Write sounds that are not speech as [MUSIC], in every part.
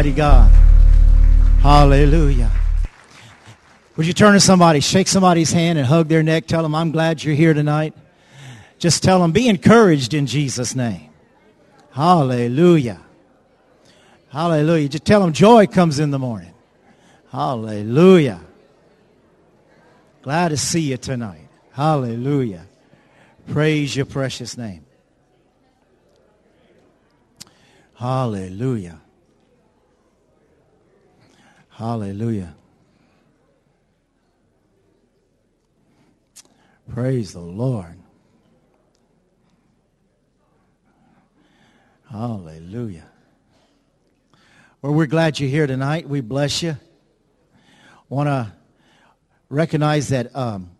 Mighty God. Hallelujah. Would you turn to somebody, shake somebody's hand and hug their neck, tell them, I'm glad you're here tonight. Just tell them, be encouraged in Jesus' name. Hallelujah. Hallelujah. Just tell them joy comes in the morning. Hallelujah. Glad to see you tonight. Hallelujah. Praise your precious name. Hallelujah. Hallelujah. Praise the Lord. Hallelujah. Well, we're glad you're here tonight. We bless you. Want to recognize that um,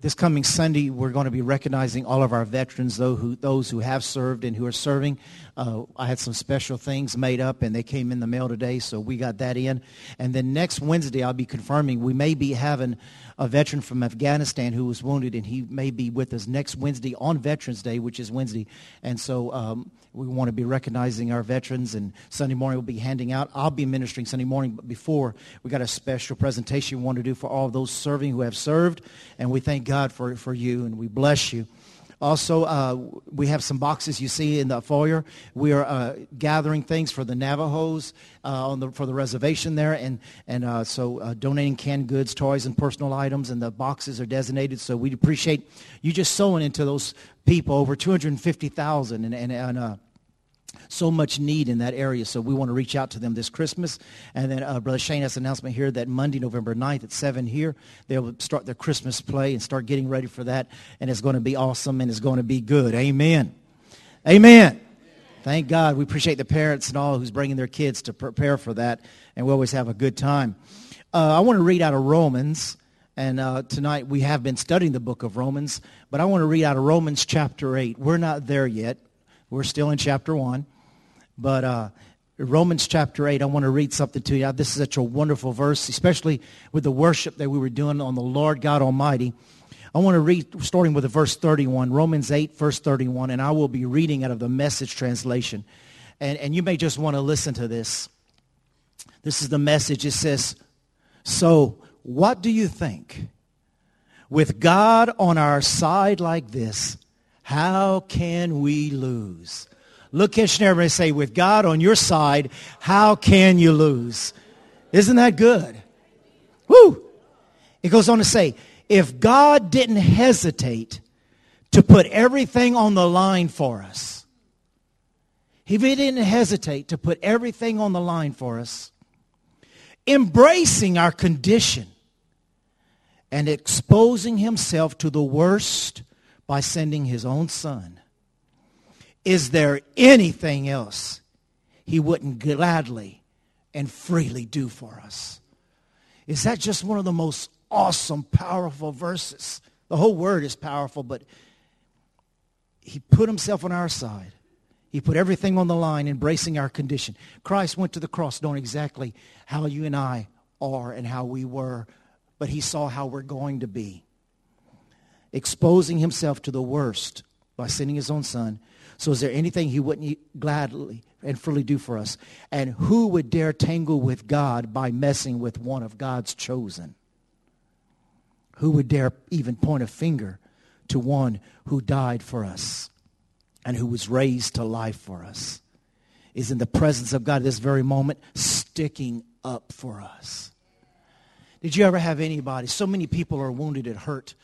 this coming Sunday, we're going to be recognizing all of our veterans, those who, those who have served and who are serving. Uh, I had some special things made up, and they came in the mail today, so we got that in. And then next Wednesday, I'll be confirming we may be having a veteran from Afghanistan who was wounded, and he may be with us next Wednesday on Veterans Day, which is Wednesday. And so um, we want to be recognizing our veterans, and Sunday morning we'll be handing out. I'll be ministering Sunday morning, but before we got a special presentation we want to do for all those serving who have served, and we thank God for, for you, and we bless you. Also, uh, we have some boxes you see in the foyer. We are uh, gathering things for the Navajos uh, on the, for the reservation there, and and uh, so uh, donating canned goods, toys, and personal items, and the boxes are designated. So we appreciate you just sowing into those people over two hundred fifty thousand, and and. and uh, so much need in that area. So we want to reach out to them this Christmas. And then uh, Brother Shane has an announcement here that Monday, November 9th at 7 here, they'll start their Christmas play and start getting ready for that. And it's going to be awesome and it's going to be good. Amen. Amen. Thank God. We appreciate the parents and all who's bringing their kids to prepare for that. And we always have a good time. Uh, I want to read out of Romans. And uh, tonight we have been studying the book of Romans. But I want to read out of Romans chapter 8. We're not there yet. We're still in chapter 1. But uh, Romans chapter 8, I want to read something to you. This is such a wonderful verse, especially with the worship that we were doing on the Lord God Almighty. I want to read, starting with the verse 31, Romans 8, verse 31, and I will be reading out of the message translation. And, and you may just want to listen to this. This is the message. It says, So, what do you think? With God on our side like this, how can we lose? Look at your and say, with God on your side, how can you lose? Isn't that good? Woo! It goes on to say, if God didn't hesitate to put everything on the line for us, if he didn't hesitate to put everything on the line for us, embracing our condition and exposing himself to the worst by sending his own son, is there anything else he wouldn't gladly and freely do for us? Is that just one of the most awesome, powerful verses? The whole word is powerful, but he put himself on our side. He put everything on the line, embracing our condition. Christ went to the cross knowing exactly how you and I are and how we were, but he saw how we're going to be. Exposing himself to the worst by sending his own son so is there anything he wouldn't gladly and freely do for us? And who would dare tangle with God by messing with one of God's chosen? Who would dare even point a finger to one who died for us and who was raised to life for us? Is in the presence of God at this very moment sticking up for us. Did you ever have anybody? So many people are wounded and hurt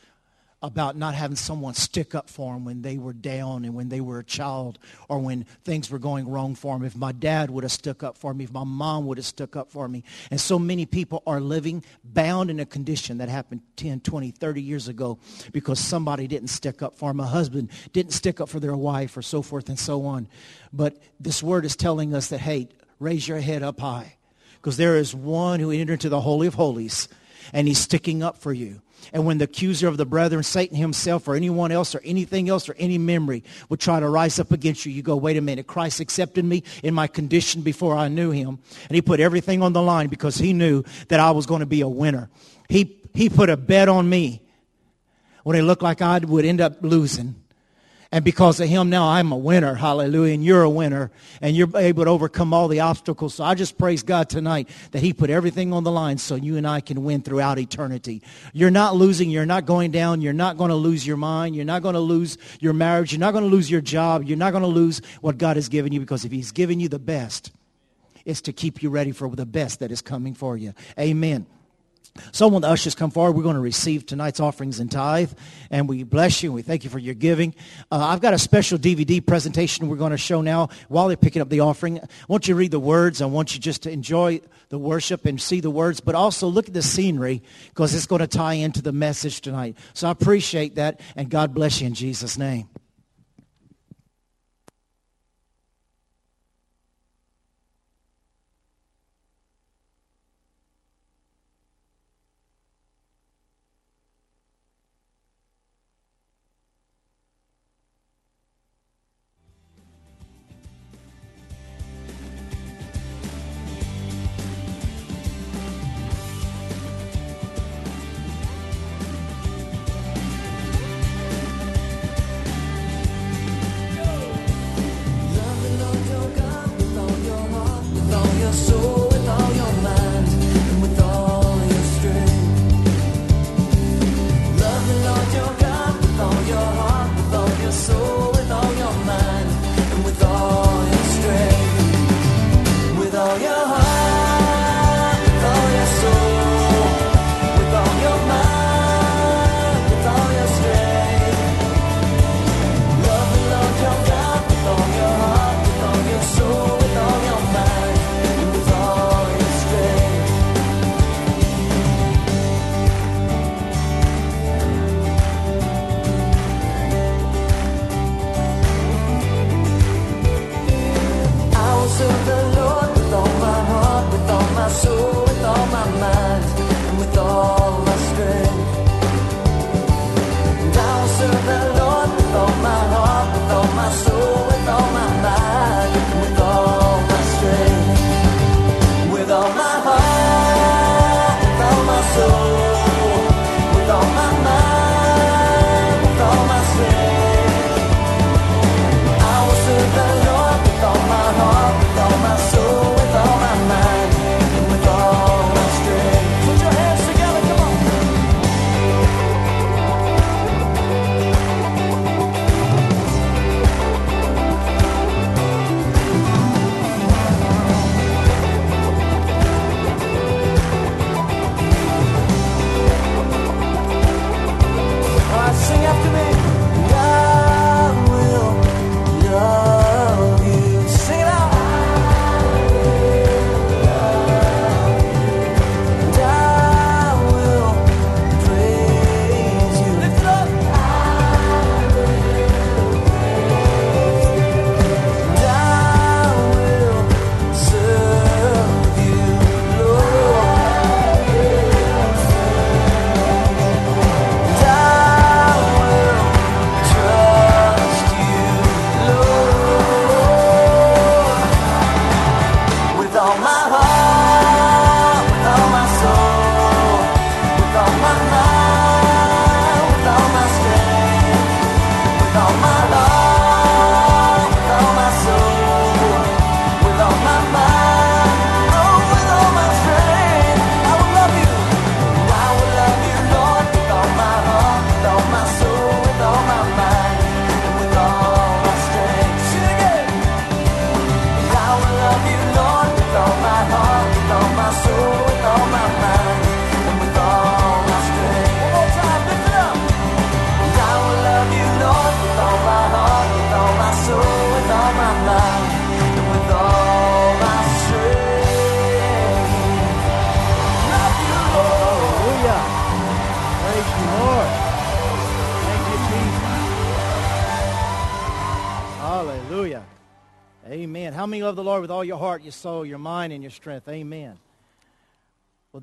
about not having someone stick up for them when they were down and when they were a child or when things were going wrong for them. If my dad would have stuck up for me, if my mom would have stuck up for me. And so many people are living bound in a condition that happened 10, 20, 30 years ago because somebody didn't stick up for them. A husband didn't stick up for their wife or so forth and so on. But this word is telling us that, hey, raise your head up high because there is one who entered into the Holy of Holies and he's sticking up for you. And when the accuser of the brethren, Satan himself or anyone else or anything else or any memory would try to rise up against you, you go, wait a minute, Christ accepted me in my condition before I knew him. And he put everything on the line because he knew that I was going to be a winner. He, he put a bet on me when it looked like I would end up losing. And because of him now I'm a winner. Hallelujah. And you're a winner. And you're able to overcome all the obstacles. So I just praise God tonight that he put everything on the line so you and I can win throughout eternity. You're not losing. You're not going down. You're not going to lose your mind. You're not going to lose your marriage. You're not going to lose your job. You're not going to lose what God has given you because if he's given you the best, it's to keep you ready for the best that is coming for you. Amen. So when the ushers come forward, we're going to receive tonight's offerings and tithe. And we bless you and we thank you for your giving. Uh, I've got a special DVD presentation we're going to show now while they're picking up the offering. I want you to read the words. I want you just to enjoy the worship and see the words, but also look at the scenery because it's going to tie into the message tonight. So I appreciate that and God bless you in Jesus' name.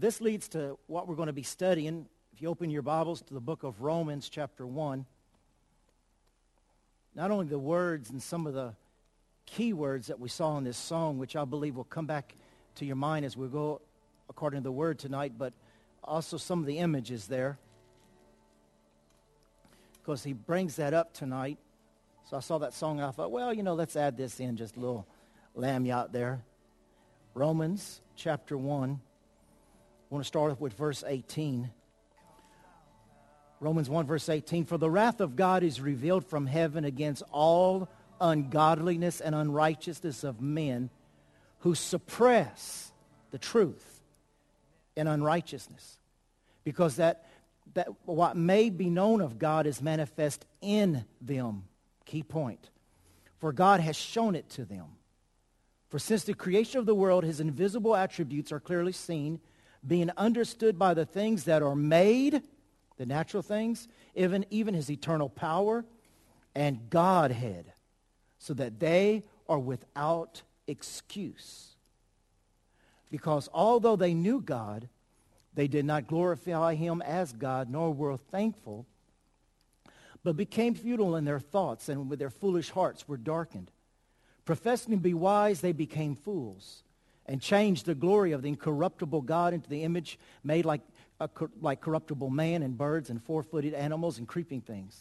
This leads to what we're going to be studying. If you open your Bibles to the book of Romans, chapter 1, not only the words and some of the key words that we saw in this song, which I believe will come back to your mind as we go according to the word tonight, but also some of the images there. Because he brings that up tonight. So I saw that song and I thought, well, you know, let's add this in, just a little lamb out there. Romans chapter 1. I want to start off with verse 18. Romans 1 verse 18. For the wrath of God is revealed from heaven against all ungodliness and unrighteousness of men who suppress the truth in unrighteousness. Because that, that what may be known of God is manifest in them. Key point. For God has shown it to them. For since the creation of the world, his invisible attributes are clearly seen, being understood by the things that are made, the natural things, even, even his eternal power and Godhead, so that they are without excuse. Because although they knew God, they did not glorify him as God, nor were thankful, but became futile in their thoughts, and with their foolish hearts were darkened. Professing to be wise, they became fools, and changed the glory of the incorruptible God into the image made like, a, like corruptible man and birds and four-footed animals and creeping things.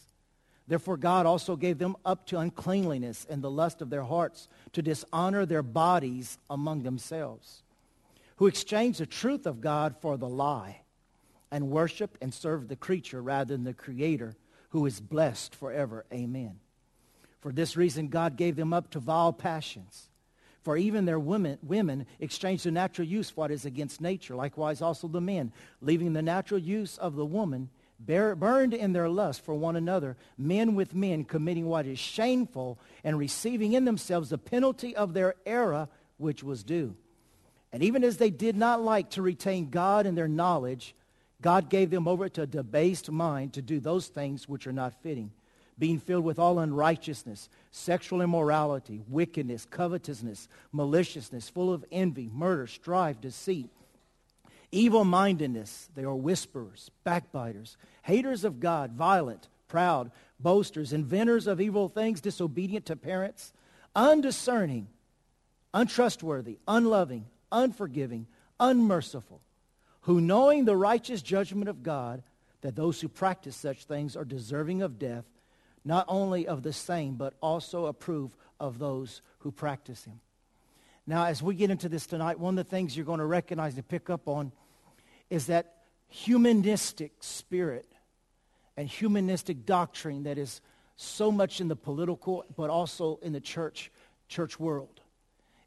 Therefore God also gave them up to uncleanliness and the lust of their hearts to dishonor their bodies among themselves, who exchanged the truth of God for the lie and worshiped and served the creature rather than the creator who is blessed forever. Amen. For this reason, God gave them up to vile passions. For even their women, women exchanged the natural use for what is against nature. Likewise also the men, leaving the natural use of the woman, bear, burned in their lust for one another, men with men committing what is shameful and receiving in themselves the penalty of their error which was due. And even as they did not like to retain God in their knowledge, God gave them over to a debased mind to do those things which are not fitting, being filled with all unrighteousness, sexual immorality, wickedness, covetousness, maliciousness, full of envy, murder, strife, deceit, evil-mindedness. They are whisperers, backbiters, haters of God, violent, proud, boasters, inventors of evil things, disobedient to parents, undiscerning, untrustworthy, unloving, unforgiving, unmerciful who knowing the righteous judgment of God, that those who practice such things are deserving of death, not only of the same, but also approve of those who practice him. Now, as we get into this tonight, one of the things you're going to recognize and pick up on is that humanistic spirit and humanistic doctrine that is so much in the political, but also in the church, church world.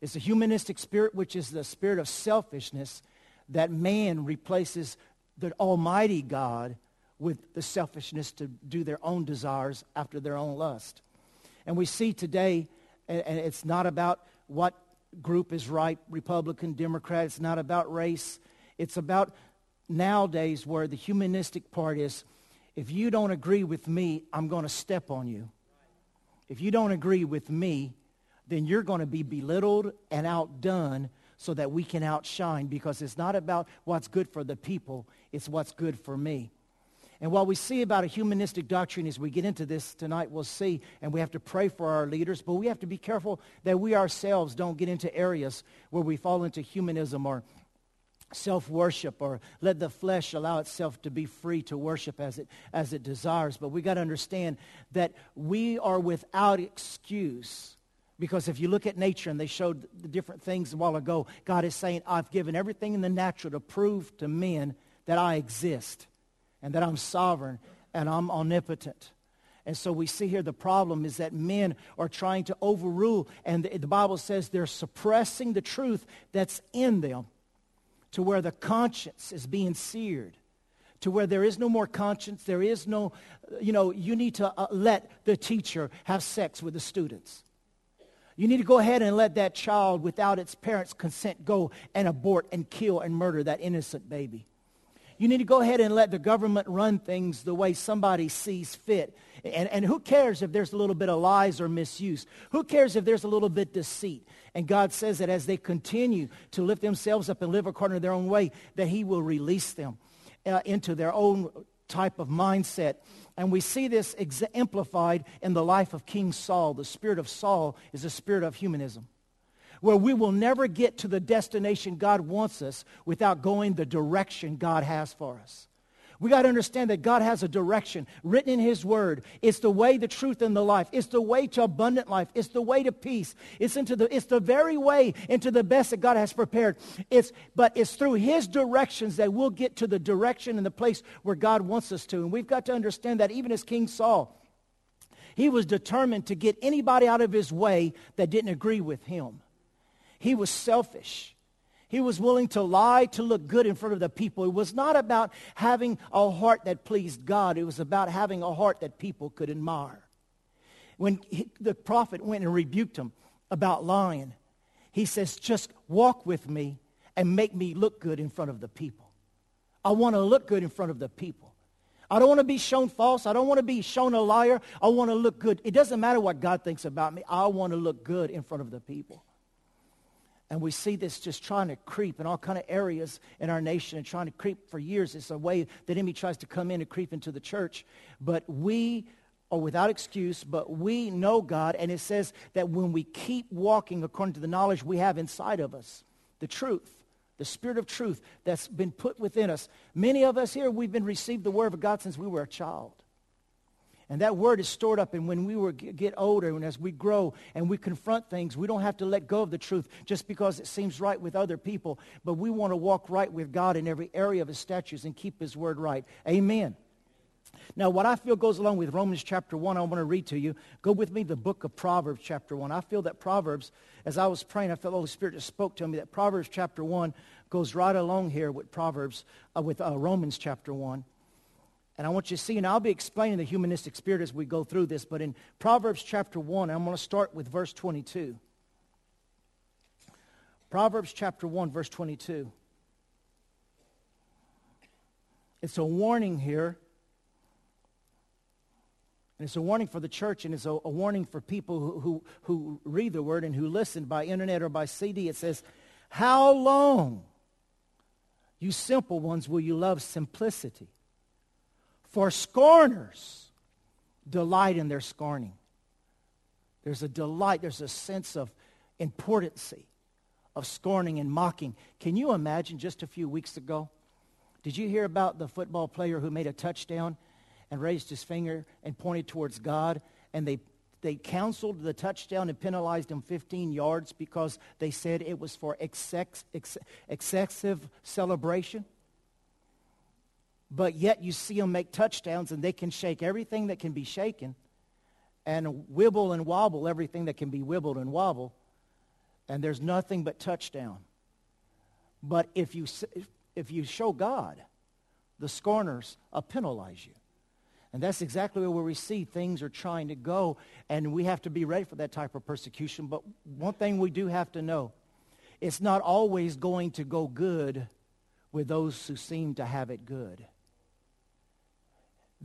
It's a humanistic spirit, which is the spirit of selfishness that man replaces the Almighty God with the selfishness to do their own desires after their own lust. And we see today, and it's not about what group is right, Republican, Democrat, it's not about race. It's about nowadays where the humanistic part is, if you don't agree with me, I'm going to step on you. If you don't agree with me, then you're going to be belittled and outdone so that we can outshine because it's not about what's good for the people, it's what's good for me. And what we see about a humanistic doctrine as we get into this tonight, we'll see, and we have to pray for our leaders, but we have to be careful that we ourselves don't get into areas where we fall into humanism or self-worship or let the flesh allow itself to be free to worship as it, as it desires. But we got to understand that we are without excuse because if you look at nature, and they showed the different things a while ago, God is saying, I've given everything in the natural to prove to men that I exist and that I'm sovereign and I'm omnipotent. And so we see here the problem is that men are trying to overrule, and the, the Bible says they're suppressing the truth that's in them to where the conscience is being seared to where there is no more conscience. There is no, you know, you need to uh, let the teacher have sex with the students. You need to go ahead and let that child, without its parents' consent, go and abort and kill and murder that innocent baby. You need to go ahead and let the government run things the way somebody sees fit. And, and who cares if there's a little bit of lies or misuse? Who cares if there's a little bit deceit? And God says that as they continue to lift themselves up and live according to their own way, that he will release them uh, into their own type of mindset and we see this exemplified in the life of King Saul. The spirit of Saul is a spirit of humanism, where we will never get to the destination God wants us without going the direction God has for us. We got to understand that God has a direction written in his word. It's the way, the truth, and the life. It's the way to abundant life. It's the way to peace. It's into the it's the very way into the best that God has prepared. It's but it's through his directions that we'll get to the direction and the place where God wants us to. And we've got to understand that even as King Saul, he was determined to get anybody out of his way that didn't agree with him. He was selfish. He was willing to lie to look good in front of the people. It was not about having a heart that pleased God. It was about having a heart that people could admire. When he, the prophet went and rebuked him about lying, he says, just walk with me and make me look good in front of the people. I want to look good in front of the people. I don't want to be shown false. I don't want to be shown a liar. I want to look good. It doesn't matter what God thinks about me. I want to look good in front of the people. And we see this just trying to creep in all kind of areas in our nation and trying to creep for years. It's a way the enemy tries to come in and creep into the church. But we are without excuse, but we know God. And it says that when we keep walking according to the knowledge we have inside of us, the truth, the spirit of truth that's been put within us. Many of us here, we've been received the word of God since we were a child. And that word is stored up. And when we were, get older and as we grow and we confront things, we don't have to let go of the truth just because it seems right with other people. But we want to walk right with God in every area of his statutes and keep his word right. Amen. Now, what I feel goes along with Romans chapter 1, I want to read to you. Go with me the book of Proverbs chapter 1. I feel that Proverbs, as I was praying, I felt the Holy Spirit just spoke to me that Proverbs chapter 1 goes right along here with Proverbs, uh, with uh, Romans chapter 1. And I want you to see, and I'll be explaining the humanistic spirit as we go through this, but in Proverbs chapter 1, I'm going to start with verse 22. Proverbs chapter 1, verse 22. It's a warning here. And it's a warning for the church, and it's a, a warning for people who, who, who read the word and who listen by internet or by CD. It says, How long, you simple ones, will you love simplicity? For scorners delight in their scorning. There's a delight, there's a sense of importancy of scorning and mocking. Can you imagine just a few weeks ago? Did you hear about the football player who made a touchdown and raised his finger and pointed towards God and they they counseled the touchdown and penalized him 15 yards because they said it was for ex, excessive celebration? But yet you see them make touchdowns and they can shake everything that can be shaken and wibble and wobble everything that can be wibbled and wobble and there's nothing but touchdown. But if you if you show god the scorners will penalize you. And that's exactly where we see things are trying to go and we have to be ready for that type of persecution. But one thing we do have to know it's not always going to go good with those who seem to have it good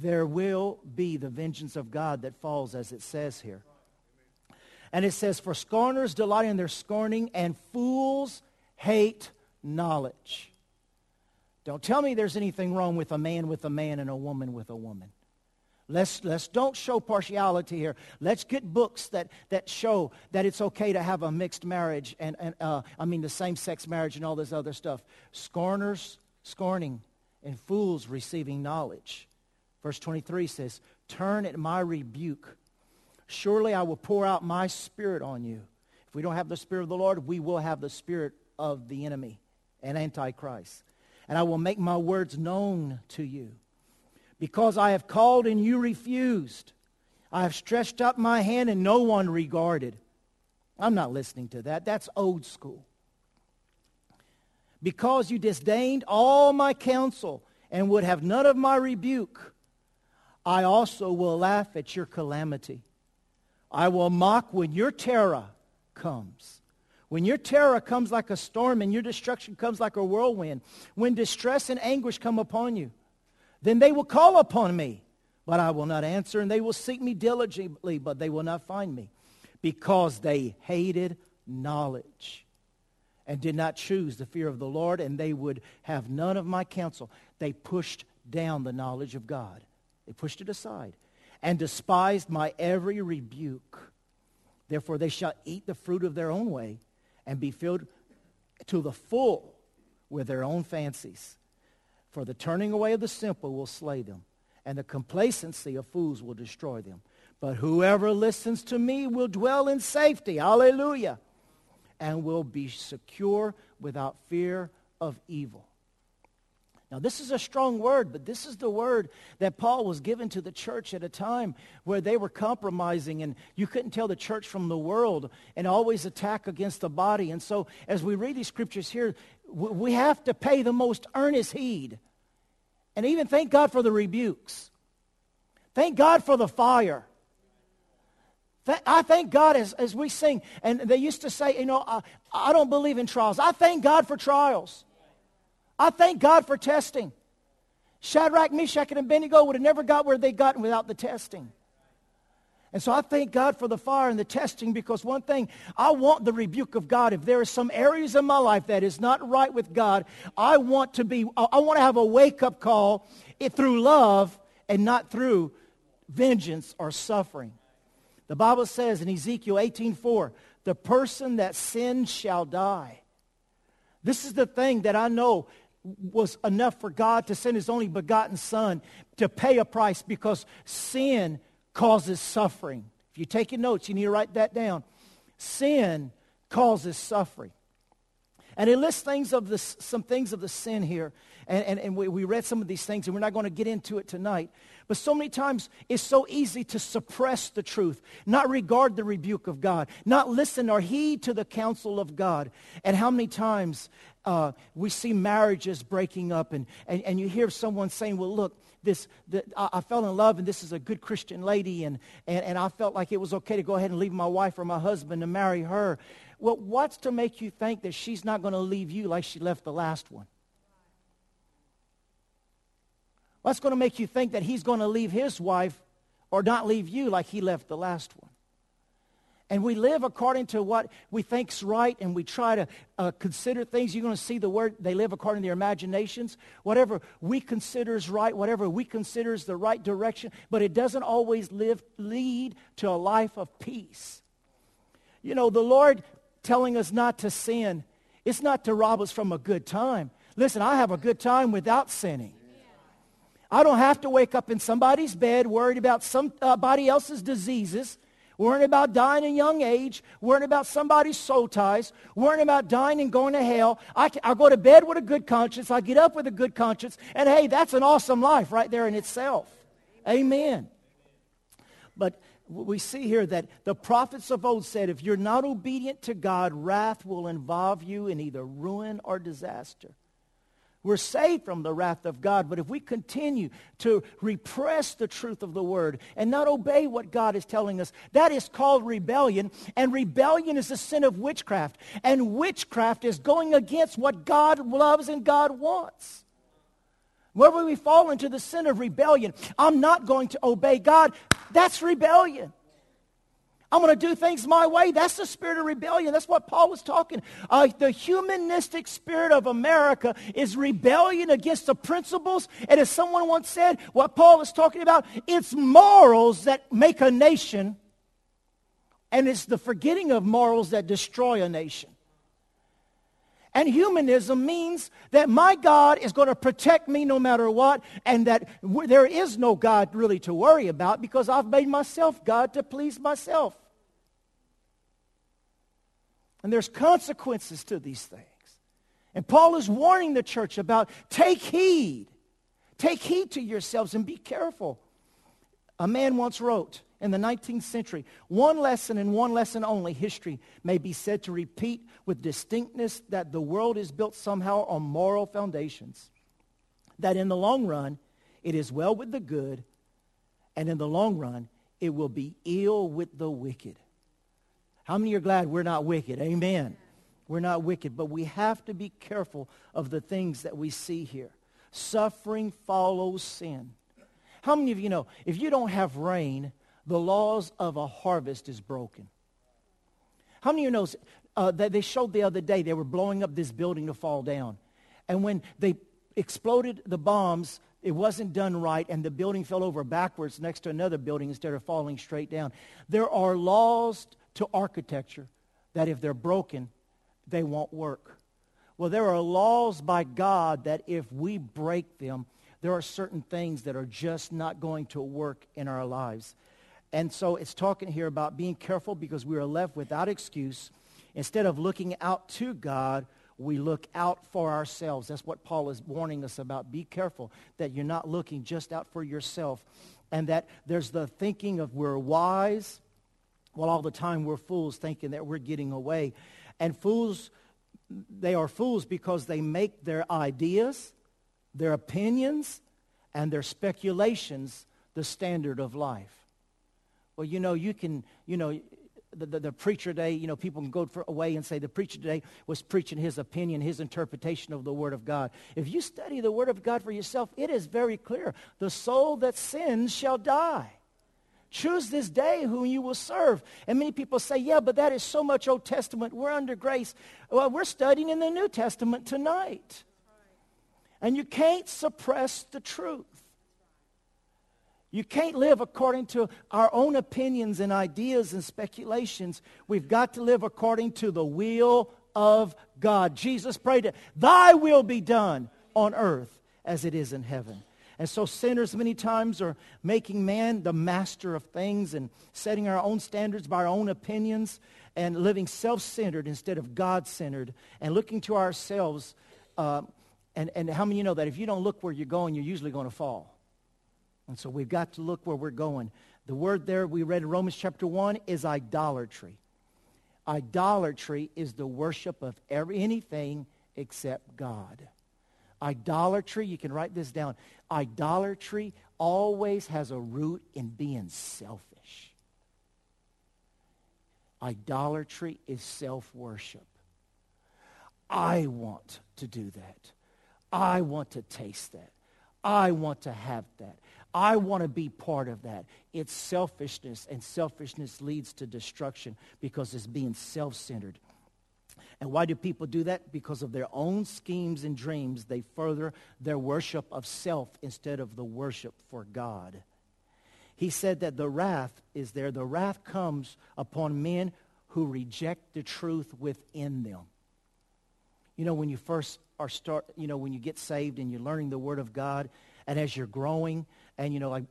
there will be the vengeance of God that falls, as it says here. And it says, For scorners delight in their scorning, and fools hate knowledge. Don't tell me there's anything wrong with a man with a man and a woman with a woman. Let's, let's don't show partiality here. Let's get books that, that show that it's okay to have a mixed marriage and, and uh, I mean the same-sex marriage and all this other stuff. Scorners scorning and fools receiving knowledge. Verse 23 says, Turn at my rebuke. Surely I will pour out my spirit on you. If we don't have the spirit of the Lord, we will have the spirit of the enemy and Antichrist. And I will make my words known to you. Because I have called and you refused. I have stretched up my hand and no one regarded. I'm not listening to that. That's old school. Because you disdained all my counsel and would have none of my rebuke, I also will laugh at your calamity. I will mock when your terror comes. When your terror comes like a storm and your destruction comes like a whirlwind, when distress and anguish come upon you, then they will call upon me, but I will not answer, and they will seek me diligently, but they will not find me, because they hated knowledge and did not choose the fear of the Lord, and they would have none of my counsel. They pushed down the knowledge of God. They pushed it aside and despised my every rebuke. Therefore, they shall eat the fruit of their own way and be filled to the full with their own fancies. For the turning away of the simple will slay them, and the complacency of fools will destroy them. But whoever listens to me will dwell in safety. Hallelujah. And will be secure without fear of evil. Now, this is a strong word, but this is the word that Paul was given to the church at a time where they were compromising and you couldn't tell the church from the world and always attack against the body. And so as we read these scriptures here, we have to pay the most earnest heed. And even thank God for the rebukes. Thank God for the fire. I thank God as, as we sing. And they used to say, you know, I, I don't believe in trials. I thank God for trials. I thank God for testing. Shadrach, Meshach, and Abednego would have never got where they got without the testing. And so I thank God for the fire and the testing because one thing, I want the rebuke of God. If there are some areas in my life that is not right with God, I want to be, I want to have a wake-up call through love and not through vengeance or suffering. The Bible says in Ezekiel 18:4, the person that sins shall die. This is the thing that I know was enough for God to send his only begotten son to pay a price because sin causes suffering. If you're taking notes, you need to write that down. Sin causes suffering. And it lists things of this, some things of the sin here. And, and, and we, we read some of these things, and we're not going to get into it tonight. But so many times it's so easy to suppress the truth, not regard the rebuke of God, not listen or heed to the counsel of God. And how many times uh, we see marriages breaking up, and, and, and you hear someone saying, well, look, this, the, I, I, fell in love, and this is a good Christian lady, and, and, and I felt like it was okay to go ahead and leave my wife or my husband to marry her. Well, what's to make you think that she's not going to leave you like she left the last one? What's going to make you think that he's going to leave his wife or not leave you like he left the last one? And we live according to what we think's right, and we try to uh, consider things. You're going to see the word, they live according to their imaginations. Whatever we consider is right, whatever we consider is the right direction, but it doesn't always live, lead to a life of peace. You know, the Lord telling us not to sin, it's not to rob us from a good time. Listen, I have a good time without sinning. I don't have to wake up in somebody's bed worried about somebody else's diseases, worrying about dying in young age, worrying about somebody's soul ties, worrying about dying and going to hell. I, I go to bed with a good conscience. I get up with a good conscience. And hey, that's an awesome life right there in itself. Amen. But we see here that the prophets of old said, if you're not obedient to God, wrath will involve you in either ruin or disaster. We're saved from the wrath of God, but if we continue to repress the truth of the word and not obey what God is telling us, that is called rebellion, and rebellion is the sin of witchcraft, and witchcraft is going against what God loves and God wants. Wherever we fall into the sin of rebellion, I'm not going to obey God, that's rebellion. I'm going to do things my way. That's the spirit of rebellion. That's what Paul was talking. Uh, the humanistic spirit of America is rebellion against the principles. And as someone once said, what Paul was talking about, it's morals that make a nation. And it's the forgetting of morals that destroy a nation. And humanism means that my God is going to protect me no matter what, and that there is no God really to worry about because I've made myself God to please myself. And there's consequences to these things. And Paul is warning the church about take heed. Take heed to yourselves and be careful. A man once wrote, in the 19th century, one lesson and one lesson only, history may be said to repeat with distinctness that the world is built somehow on moral foundations. That in the long run, it is well with the good, and in the long run, it will be ill with the wicked. How many are glad we're not wicked? Amen. We're not wicked, but we have to be careful of the things that we see here. Suffering follows sin. How many of you know if you don't have rain, the laws of a harvest is broken. How many of you know uh, that they showed the other day they were blowing up this building to fall down. And when they exploded the bombs, it wasn't done right, and the building fell over backwards next to another building instead of falling straight down. There are laws to architecture that if they're broken, they won't work. Well, there are laws by God that if we break them, there are certain things that are just not going to work in our lives. And so it's talking here about being careful because we are left without excuse. Instead of looking out to God, we look out for ourselves. That's what Paul is warning us about. Be careful that you're not looking just out for yourself and that there's the thinking of we're wise while all the time we're fools thinking that we're getting away. And fools they are fools because they make their ideas, their opinions, and their speculations the standard of life. Well, you know, you can, you know, the, the, the, preacher today, you know, people can go for, away and say the preacher today was preaching his opinion, his interpretation of the Word of God. If you study the Word of God for yourself, it is very clear. The soul that sins shall die. Choose this day whom you will serve. And many people say, yeah, but that is so much Old Testament. We're under grace. Well, we're studying in the New Testament tonight. And you can't suppress the truth. You can't live according to our own opinions and ideas and speculations. We've got to live according to the will of God. Jesus prayed it, thy will be done on earth as it is in heaven. And so sinners many times are making man the master of things and setting our own standards by our own opinions and living self-centered instead of God-centered and looking to ourselves. Uh, and, and how many you know that if you don't look where you're going, you're usually going to fall? And so we've got to look where we're going. The word there we read in Romans chapter 1 is idolatry. Idolatry is the worship of every, anything except God. Idolatry, you can write this down. Idolatry always has a root in being selfish. Idolatry is self-worship. I want to do that. I want to taste that. I want to have that. I want to be part of that. It's selfishness, and selfishness leads to destruction because it's being self-centered. And why do people do that? Because of their own schemes and dreams, they further their worship of self instead of the worship for God. He said that the wrath is there. The wrath comes upon men who reject the truth within them. You know, when you first are start, you know, when you get saved and you're learning the Word of God, and as you're growing, and you know, like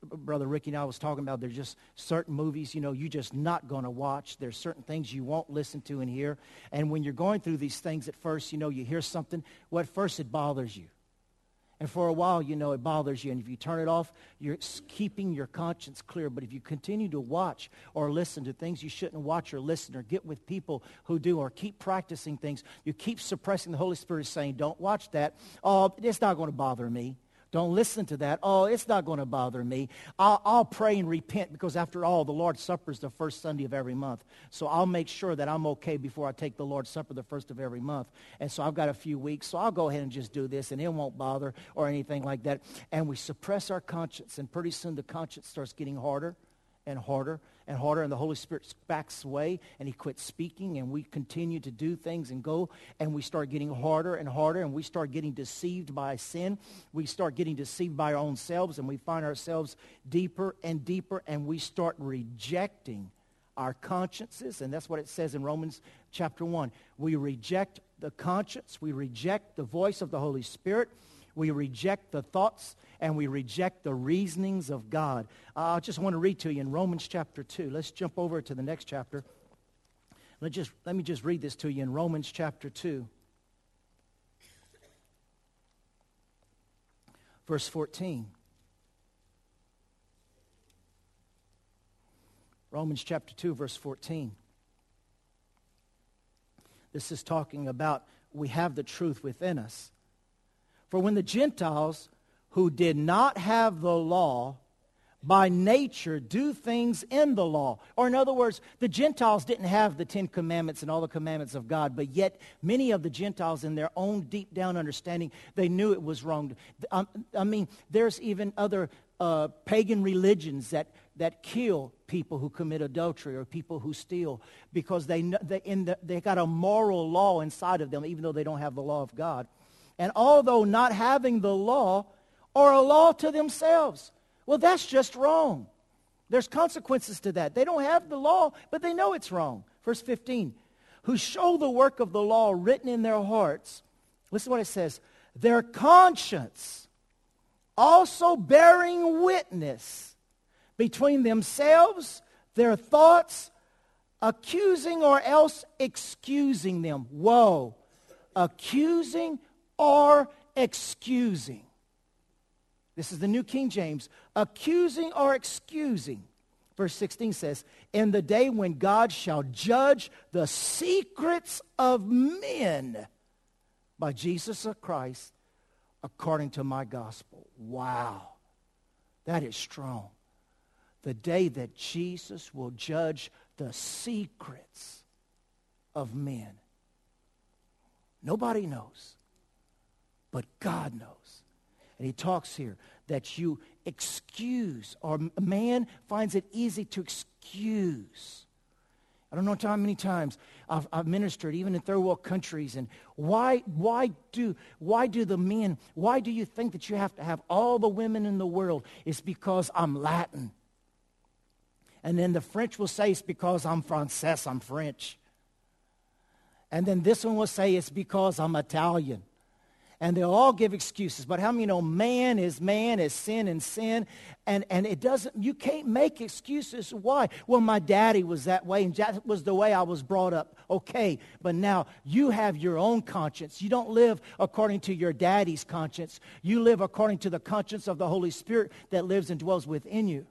Brother Ricky and I was talking about there's just certain movies, you know, you're just not going to watch. There's certain things you won't listen to and hear. And when you're going through these things at first, you know, you hear something, well, at first it bothers you. And for a while, you know, it bothers you. And if you turn it off, you're keeping your conscience clear. But if you continue to watch or listen to things you shouldn't watch or listen or get with people who do or keep practicing things, you keep suppressing the Holy Spirit saying, don't watch that. Oh, it's not going to bother me. Don't listen to that. Oh, it's not going to bother me. I'll, I'll, pray and repent because after all, the Lord's Supper is the first Sunday of every month. So I'll make sure that I'm okay before I take the Lord's Supper the first of every month. And so I've got a few weeks, so I'll go ahead and just do this and it won't bother or anything like that. And we suppress our conscience and pretty soon the conscience starts getting harder and harder and harder, and the Holy Spirit backs away, and he quits speaking, and we continue to do things and go, and we start getting harder and harder, and we start getting deceived by sin. We start getting deceived by our own selves, and we find ourselves deeper and deeper, and we start rejecting our consciences, and that's what it says in Romans chapter 1. We reject the conscience. We reject the voice of the Holy Spirit. We reject the thoughts and we reject the reasonings of God. I just want to read to you in Romans chapter 2. Let's jump over to the next chapter. Let, just, let me just read this to you in Romans chapter 2. Verse 14. Romans chapter 2, verse 14. This is talking about we have the truth within us. For when the Gentiles who did not have the law by nature do things in the law. Or in other words, the Gentiles didn't have the Ten Commandments and all the commandments of God, but yet many of the Gentiles in their own deep down understanding, they knew it was wrong. Um, I mean, there's even other uh, pagan religions that, that kill people who commit adultery or people who steal because they, they, in the, they got a moral law inside of them, even though they don't have the law of God. And although not having the law, or a law to themselves. Well, that's just wrong. There's consequences to that. They don't have the law, but they know it's wrong. Verse 15. who show the work of the law written in their hearts. Listen to what it says. Their conscience also bearing witness between themselves, their thoughts, accusing or else excusing them. Whoa. Accusing or excusing. This is the New King James. Accusing or excusing. Verse 16 says, In the day when God shall judge the secrets of men by Jesus Christ according to my gospel. Wow. That is strong. The day that Jesus will judge the secrets of men. Nobody knows, but God knows. And he talks here that you excuse, or a man finds it easy to excuse. I don't know how many times I've, I've, ministered, even in third world countries, and why, why, do, why do the men, why do you think that you have to have all the women in the world? It's because I'm Latin. And then the French will say it's because I'm Frances, I'm French. And then this one will say it's because I'm Italian and they'll all give excuses. But how many know man is man, is sin and sin, and, and it doesn't, you can't make excuses. Why? Well, my daddy was that way, and that was the way I was brought up. Okay, but now you have your own conscience. You don't live according to your daddy's conscience. You live according to the conscience of the Holy Spirit that lives and dwells within you.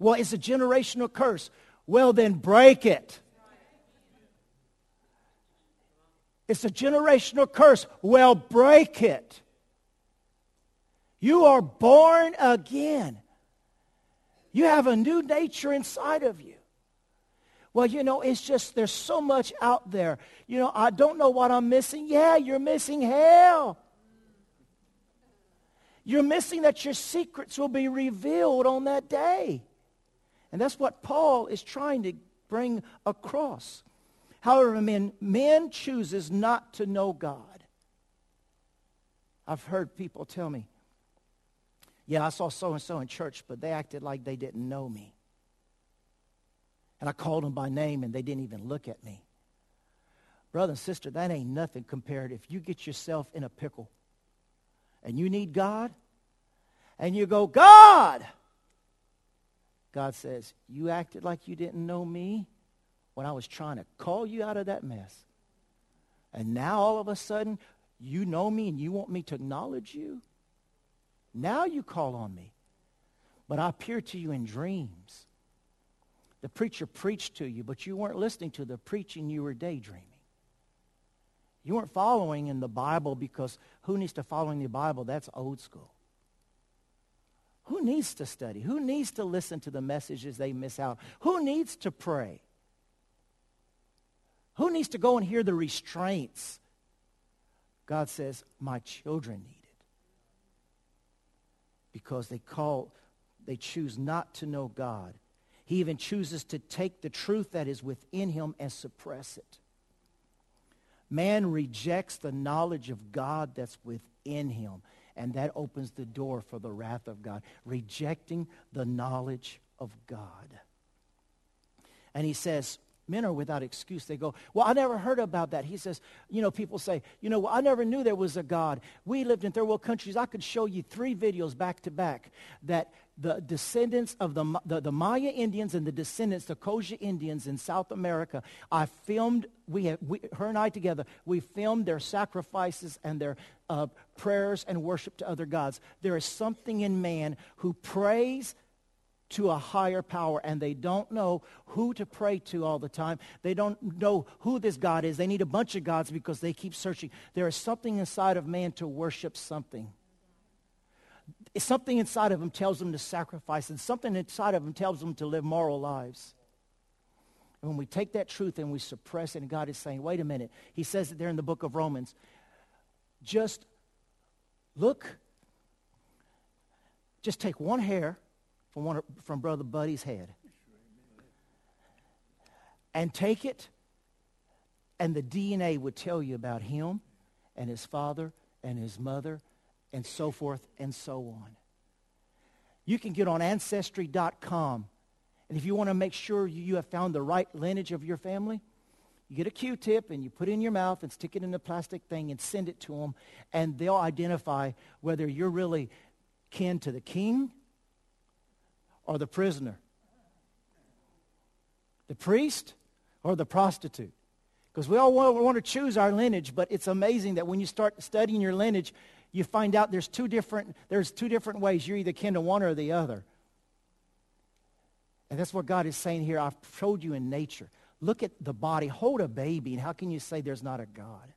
Well, it's a generational curse. Well, then break it. It's a generational curse. Well, break it. You are born again. You have a new nature inside of you. Well, you know, it's just there's so much out there. You know, I don't know what I'm missing. Yeah, you're missing hell. You're missing that your secrets will be revealed on that day. And that's what Paul is trying to bring across. However, men, men chooses not to know God. I've heard people tell me, yeah, I saw so-and-so in church, but they acted like they didn't know me. And I called them by name, and they didn't even look at me. Brother and sister, that ain't nothing compared. If you get yourself in a pickle and you need God, and you go, God! God says, you acted like you didn't know me when I was trying to call you out of that mess. And now all of a sudden, you know me and you want me to acknowledge you? Now you call on me. But I appear to you in dreams. The preacher preached to you, but you weren't listening to the preaching, you were daydreaming. You weren't following in the Bible because who needs to follow in the Bible? That's old school. Who needs to study? Who needs to listen to the messages they miss out? Who needs to pray? Who needs to go and hear the restraints? God says, my children need it. Because they call, they choose not to know God. He even chooses to take the truth that is within him and suppress it. Man rejects the knowledge of God that's within him, and that opens the door for the wrath of God, rejecting the knowledge of God. And he says, men are without excuse. They go, well, I never heard about that. He says, you know, people say, you know, well, I never knew there was a God. We lived in third world countries. I could show you three videos back to back that the descendants of the, the, the Maya Indians and the descendants, the Koja Indians in South America, I filmed, we, have, we her and I together, we filmed their sacrifices and their uh, prayers and worship to other gods. There is something in man who prays to a higher power and they don't know who to pray to all the time. They don't know who this God is. They need a bunch of gods because they keep searching. There is something inside of man to worship something. Something inside of him tells them to sacrifice and something inside of him tells them to live moral lives. And when we take that truth and we suppress it and God is saying, wait a minute. He says it there in the book of Romans. Just look. Just take one hair from, one, from Brother Buddy's head. And take it, and the DNA would tell you about him and his father and his mother and so forth and so on. You can get on Ancestry.com, and if you want to make sure you have found the right lineage of your family, You get a Q-tip and you put it in your mouth and stick it in a plastic thing and send it to them, and they'll identify whether you're really kin to the king or the prisoner, the priest or the prostitute. Because we all want, want to choose our lineage, but it's amazing that when you start studying your lineage, you find out there's two different, there's two different ways. You're either kin to one or the other. And that's what God is saying here. I've showed you in nature. Look at the body. Hold a baby, and how can you say there's not a God?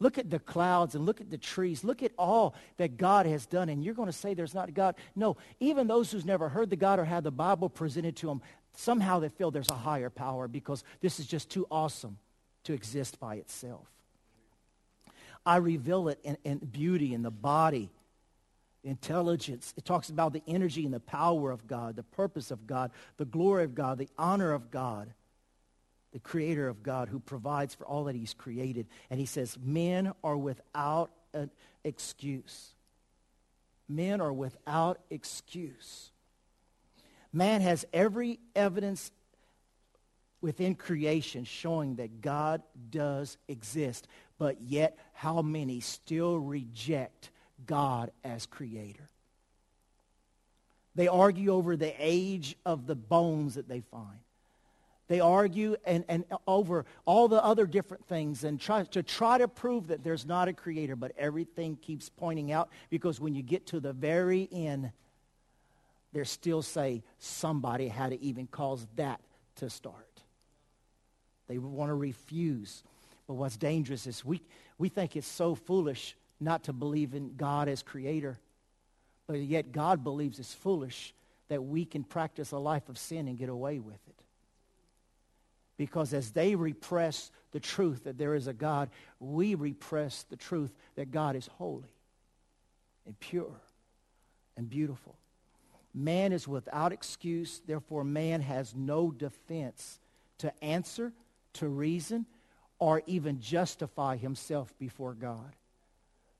Look at the clouds and look at the trees. Look at all that God has done, and you're going to say there's not God. No, even those who's never heard the God or had the Bible presented to them, somehow they feel there's a higher power because this is just too awesome to exist by itself. I reveal it in, in beauty in the body, intelligence. It talks about the energy and the power of God, the purpose of God, the glory of God, the honor of God, the creator of God who provides for all that he's created. And he says, men are without an excuse. Men are without excuse. Man has every evidence within creation showing that God does exist. But yet, how many still reject God as creator? They argue over the age of the bones that they find. They argue and, and over all the other different things and try to try to prove that there's not a creator, but everything keeps pointing out because when you get to the very end, they still say somebody had to even cause that to start. They want to refuse. But what's dangerous is we, we think it's so foolish not to believe in God as creator. But yet God believes it's foolish that we can practice a life of sin and get away with it. Because as they repress the truth that there is a God, we repress the truth that God is holy and pure and beautiful. Man is without excuse. Therefore, man has no defense to answer, to reason, or even justify himself before God.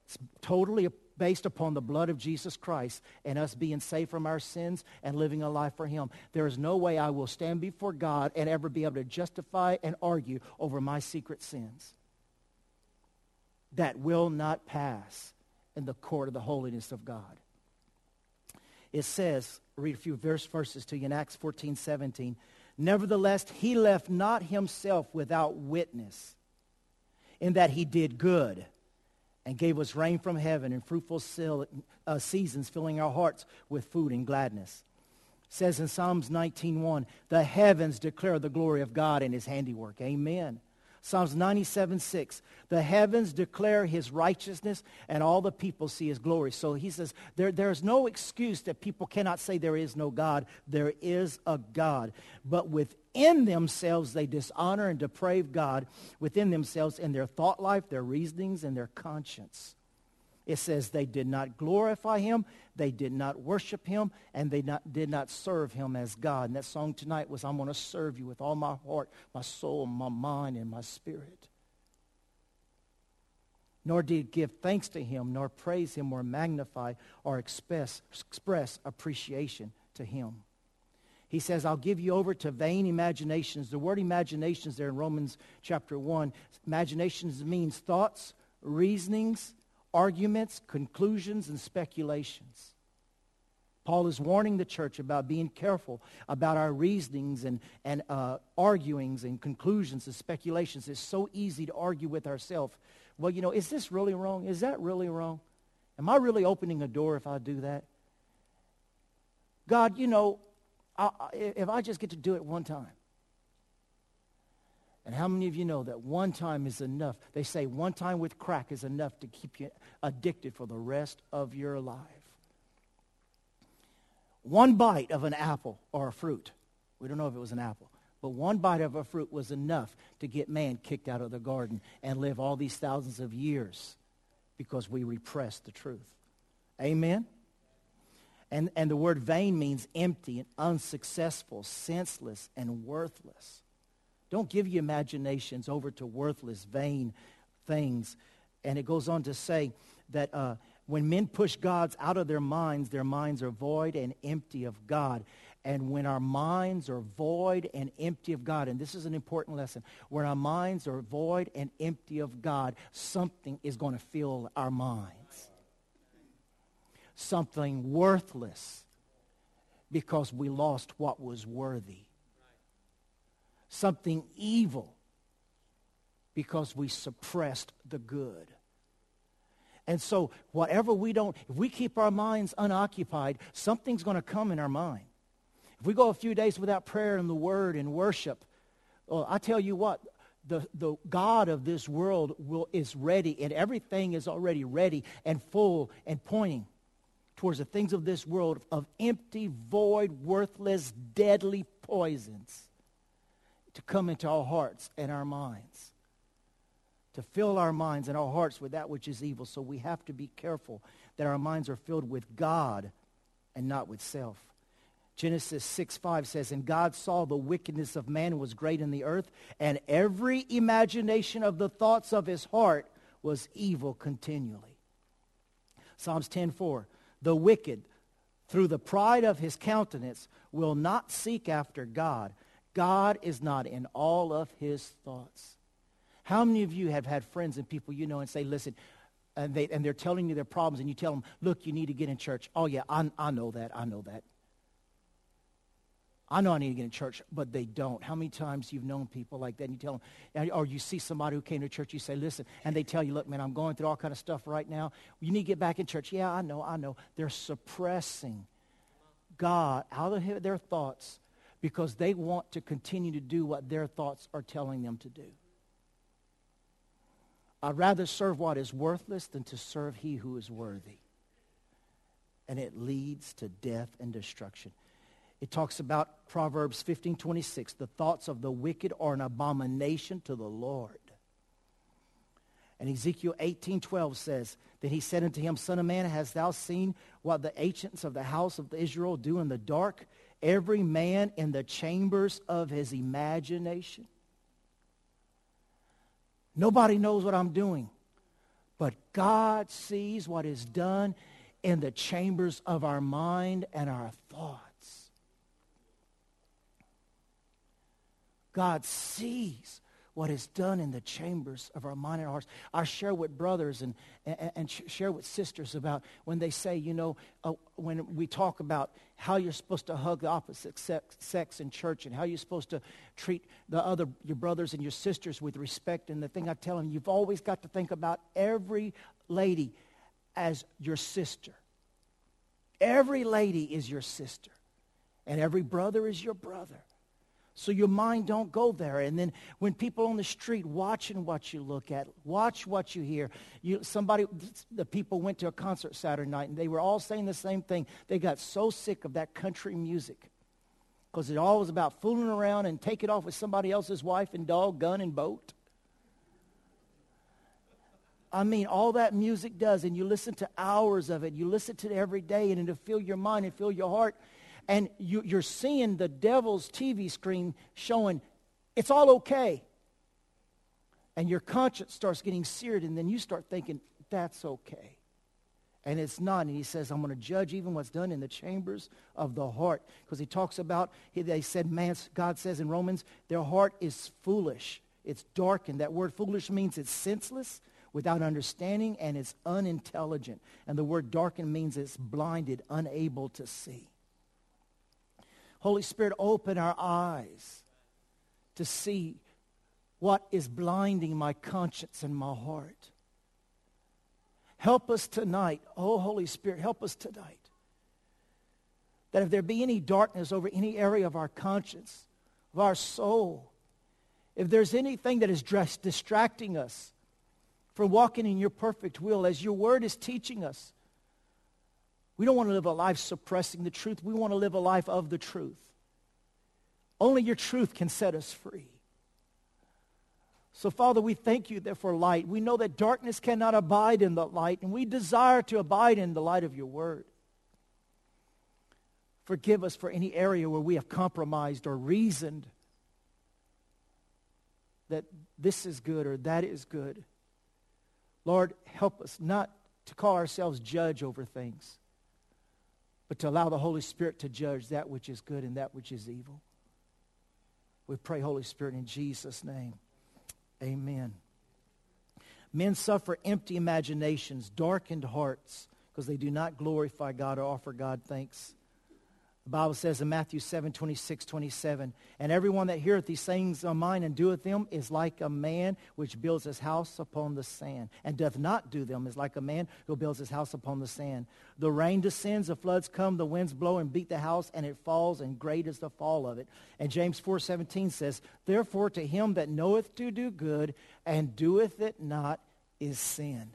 It's totally based upon the blood of Jesus Christ and us being saved from our sins and living a life for him. There is no way I will stand before God and ever be able to justify and argue over my secret sins. That will not pass in the court of the holiness of God. It says, read a few verse verses to you in Acts 14, 17. Nevertheless, he left not himself without witness in that he did good and gave us rain from heaven and fruitful uh, seasons, filling our hearts with food and gladness. It says in Psalms 19.1, the heavens declare the glory of God and his handiwork. Amen. Psalms 97, 6. The heavens declare his righteousness and all the people see his glory. So he says there, there's no excuse that people cannot say there is no God. There is a God. But within themselves, they dishonor and deprave God within themselves in their thought life, their reasonings, and their conscience. It says they did not glorify him, they did not worship him, and they not, did not serve him as God. And that song tonight was, I'm going to serve you with all my heart, my soul, my mind, and my spirit. Nor did give thanks to him, nor praise him, or magnify, or express, express appreciation to him. He says, I'll give you over to vain imaginations. The word imaginations there in Romans chapter 1, imaginations means thoughts, reasonings, arguments, conclusions, and speculations. Paul is warning the church about being careful about our reasonings and, and uh, arguings and conclusions and speculations. It's so easy to argue with ourselves. Well, you know, is this really wrong? Is that really wrong? Am I really opening a door if I do that? God, you know, I, if I just get to do it one time, and how many of you know that one time is enough? They say one time with crack is enough to keep you addicted for the rest of your life. One bite of an apple or a fruit, we don't know if it was an apple, but one bite of a fruit was enough to get man kicked out of the garden and live all these thousands of years because we repressed the truth. Amen? And, and the word vain means empty and unsuccessful, senseless, and worthless. Don't give your imaginations over to worthless, vain things. And it goes on to say that uh, when men push gods out of their minds, their minds are void and empty of God. And when our minds are void and empty of God, and this is an important lesson, when our minds are void and empty of God, something is going to fill our minds. Something worthless because we lost what was worthy. Something evil because we suppressed the good. And so, whatever we don't, if we keep our minds unoccupied, something's going to come in our mind. If we go a few days without prayer and the word and worship, well, I tell you what, the, the God of this world will, is ready, and everything is already ready and full and pointing towards the things of this world of empty, void, worthless, deadly poisons to come into our hearts and our minds to fill our minds and our hearts with that which is evil. So we have to be careful that our minds are filled with God and not with self. Genesis 6 5 says, And God saw the wickedness of man was great in the earth, and every imagination of the thoughts of his heart was evil continually. Psalms 10 4, The wicked, through the pride of his countenance, will not seek after God. God is not in all of his thoughts. How many of you have had friends and people you know and say, listen, and, they, and they're telling you their problems, and you tell them, look, you need to get in church. Oh, yeah, I, I know that. I know that. I know I need to get in church, but they don't. How many times you've known people like that, and you tell them, or you see somebody who came to church, you say, listen, and they tell you, look, man, I'm going through all kind of stuff right now. You need to get back in church. Yeah, I know, I know. They're suppressing God out of their thoughts because they want to continue to do what their thoughts are telling them to do. I'd rather serve what is worthless than to serve he who is worthy. And it leads to death and destruction. It talks about Proverbs 15, 26. The thoughts of the wicked are an abomination to the Lord. And Ezekiel 18, 12 says, Then he said unto him, Son of man, hast thou seen what the ancients of the house of Israel do in the dark? Every man in the chambers of his imagination. Nobody knows what I'm doing. But God sees what is done in the chambers of our mind and our thoughts. God sees what is done in the chambers of our mind and our hearts. I share with brothers and, and, and share with sisters about when they say, you know, uh, when we talk about how you're supposed to hug the opposite sex, sex in church and how you're supposed to treat the other, your brothers and your sisters with respect. And the thing I tell them, you've always got to think about every lady as your sister. Every lady is your sister. And every brother is your brother so your mind don't go there. And then when people on the street watching what you look at watch what you hear. You somebody the people went to a concert saturday night and they were all saying the same thing. They got so sick of that country music because it all was about fooling around and taking off with somebody else's wife and dog gun and boat. I mean, all that music does, and you listen to hours of it. You listen to it every day, and it'll fill your mind and fill your heart and you, you're seeing the devil's TV screen showing it's all okay. And your conscience starts getting seared, and then you start thinking, that's okay. And it's not. And he says, I'm going to judge even what's done in the chambers of the heart. Because he talks about, they said, God says in Romans, their heart is foolish. It's darkened. That word foolish means it's senseless, without understanding, and it's unintelligent. And the word darkened means it's blinded, unable to see. Holy Spirit, open our eyes to see what is blinding my conscience and my heart. Help us tonight. Oh, Holy Spirit, help us tonight. That if there be any darkness over any area of our conscience, of our soul, if there's anything that is distracting us from walking in your perfect will, as your word is teaching us, we don't want to live a life suppressing the truth. We want to live a life of the truth. Only your truth can set us free. So, Father, we thank you for light. We know that darkness cannot abide in the light, and we desire to abide in the light of your word. Forgive us for any area where we have compromised or reasoned that this is good or that is good. Lord, help us not to call ourselves judge over things, but to allow the Holy Spirit to judge that which is good and that which is evil. We pray, Holy Spirit, in Jesus' name. Amen. Men suffer empty imaginations, darkened hearts, because they do not glorify God or offer God thanks. The Bible says in Matthew 7, 26, 27, And everyone that heareth these sayings of mine and doeth them is like a man which builds his house upon the sand, and doth not do them is like a man who builds his house upon the sand. The rain descends, the floods come, the winds blow and beat the house, and it falls, and great is the fall of it. And James 4, 17 says, Therefore to him that knoweth to do good and doeth it not is sin.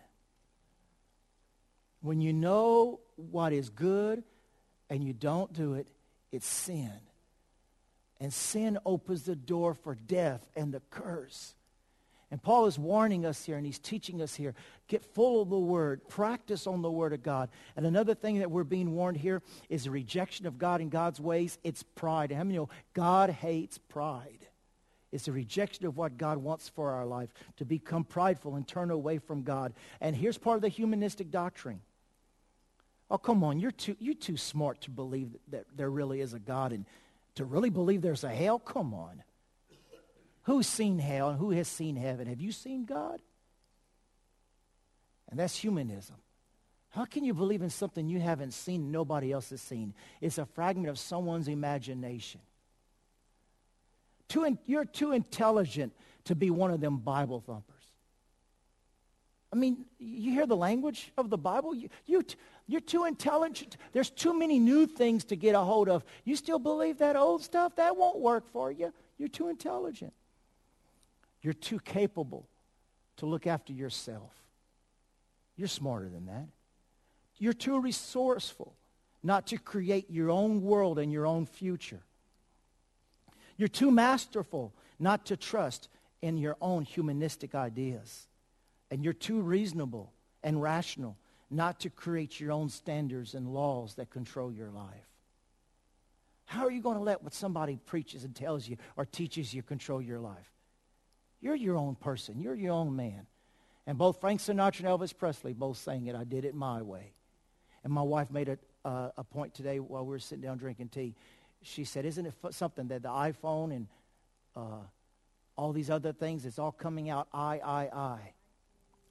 When you know what is good and you don't do it, it's sin. And sin opens the door for death and the curse. And Paul is warning us here and he's teaching us here. Get full of the word. Practice on the word of God. And another thing that we're being warned here is the rejection of God and God's ways. It's pride. How many know God hates pride? It's a rejection of what God wants for our life, to become prideful and turn away from God. And here's part of the humanistic doctrine. Oh, come on, you're too, you're too smart to believe that, there really is a God and to really believe there's a hell? Come on. Who's seen hell and who has seen heaven? Have you seen God? And that's humanism. How can you believe in something you haven't seen nobody else has seen? It's a fragment of someone's imagination. Too in, you're too intelligent to be one of them Bible thumpers. I mean, you hear the language of the Bible? You, you, you're too intelligent. There's too many new things to get a hold of. You still believe that old stuff? That won't work for you. You're too intelligent. You're too capable to look after yourself. You're smarter than that. You're too resourceful not to create your own world and your own future. You're too masterful not to trust in your own humanistic ideas. And you're too reasonable and rational not to create your own standards and laws that control your life. How are you going to let what somebody preaches and tells you or teaches you control your life? You're your own person. You're your own man. And both Frank Sinatra and Elvis Presley both sang it, I did it my way. And my wife made a, a point today while we were sitting down drinking tea. She said, isn't it something that the iPhone and uh, all these other things, it's all coming out I, I, I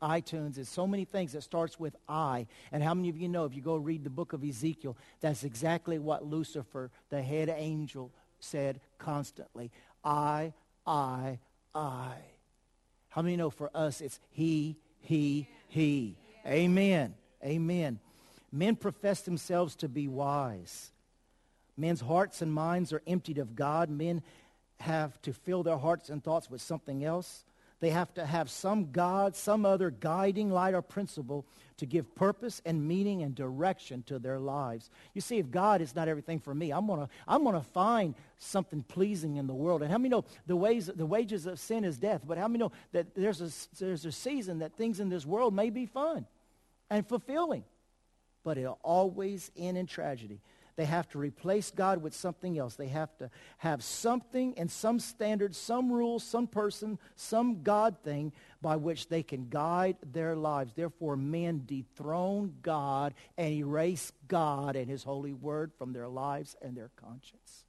iTunes, is so many things that starts with I. And how many of you know if you go read the book of Ezekiel, that's exactly what Lucifer, the head angel, said constantly. I, I, I. How many know for us it's he, he, he. Amen. Amen. Men profess themselves to be wise. Men's hearts and minds are emptied of God. Men have to fill their hearts and thoughts with something else. They have to have some God, some other guiding light or principle to give purpose and meaning and direction to their lives. You see, if God is not everything for me, I'm gonna I'm gonna find something pleasing in the world. And how many know the ways the wages of sin is death? But how many know that there's a there's a season that things in this world may be fun and fulfilling, but it'll always end in tragedy. They have to replace God with something else. They have to have something and some standard, some rule, some person, some God thing by which they can guide their lives. Therefore, men dethrone God and erase God and his holy word from their lives and their conscience.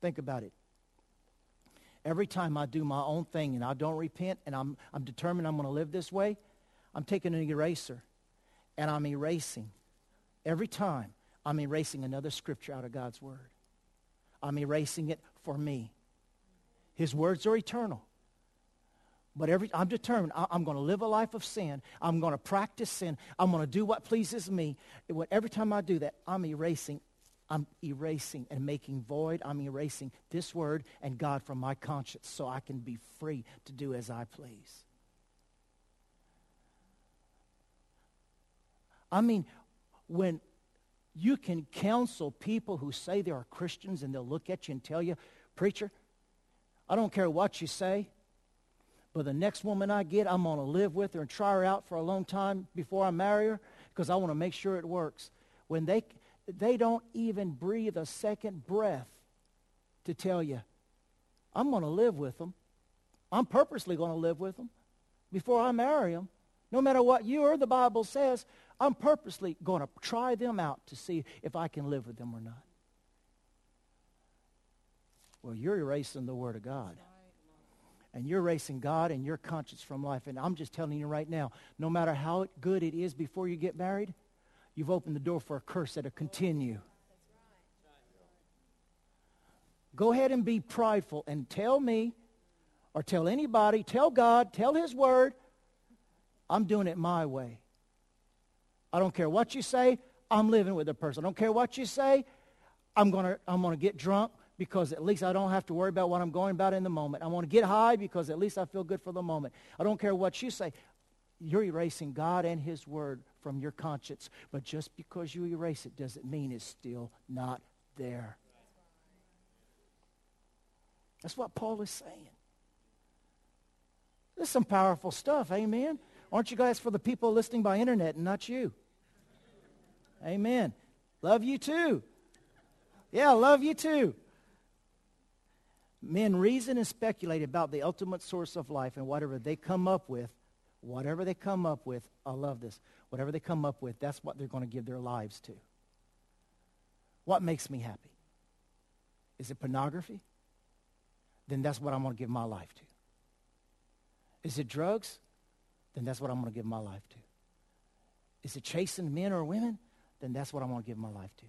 Think about it. Every time I do my own thing and I don't repent and I'm, I'm determined I'm going to live this way, I'm taking an eraser and I'm erasing every time I'm erasing another scripture out of God's word. I'm erasing it for me. His words are eternal. But every, I'm determined. I, am going to live a life of sin. I'm going to practice sin. I'm going to do what pleases me. And every time I do that, I'm erasing. I'm erasing and making void. I'm erasing this word and God from my conscience so I can be free to do as I please. I mean, when you can counsel people who say they are Christians and they'll look at you and tell you, Preacher, I don't care what you say, but the next woman I get, I'm going to live with her and try her out for a long time before I marry her because I want to make sure it works. When they, they don't even breathe a second breath to tell you, I'm going to live with them. I'm purposely going to live with them before I marry them No matter what you or the Bible says, I'm purposely going to try them out to see if I can live with them or not. Well, you're erasing the Word of God. And you're erasing God and your conscience from life. And I'm just telling you right now, no matter how good it is before you get married, you've opened the door for a curse that'll continue. Go ahead and be prideful and tell me or tell anybody, tell God, tell his word, I'm doing it my way. I don't care what you say, I'm living with the person. I don't care what you say, I'm going to I'm to get drunk because at least I don't have to worry about what I'm going about in the moment. I want to get high because at least I feel good for the moment. I don't care what you say. You're erasing God and his word from your conscience. But just because you erase it doesn't mean it's still not there. That's what Paul is saying. This is some powerful stuff, amen? Aren't you guys for the people listening by internet and not you? Amen. Love you too. Yeah, love you too. Men reason and speculate about the ultimate source of life and whatever they come up with, whatever they come up with, I love this, whatever they come up with, that's what they're going to give their lives to. What makes me happy? Is it pornography? then that's what I'm going to give my life to. Is it drugs? Then that's what I'm going to give my life to. Is it chasing men or women? Then that's what I'm going to give my life to.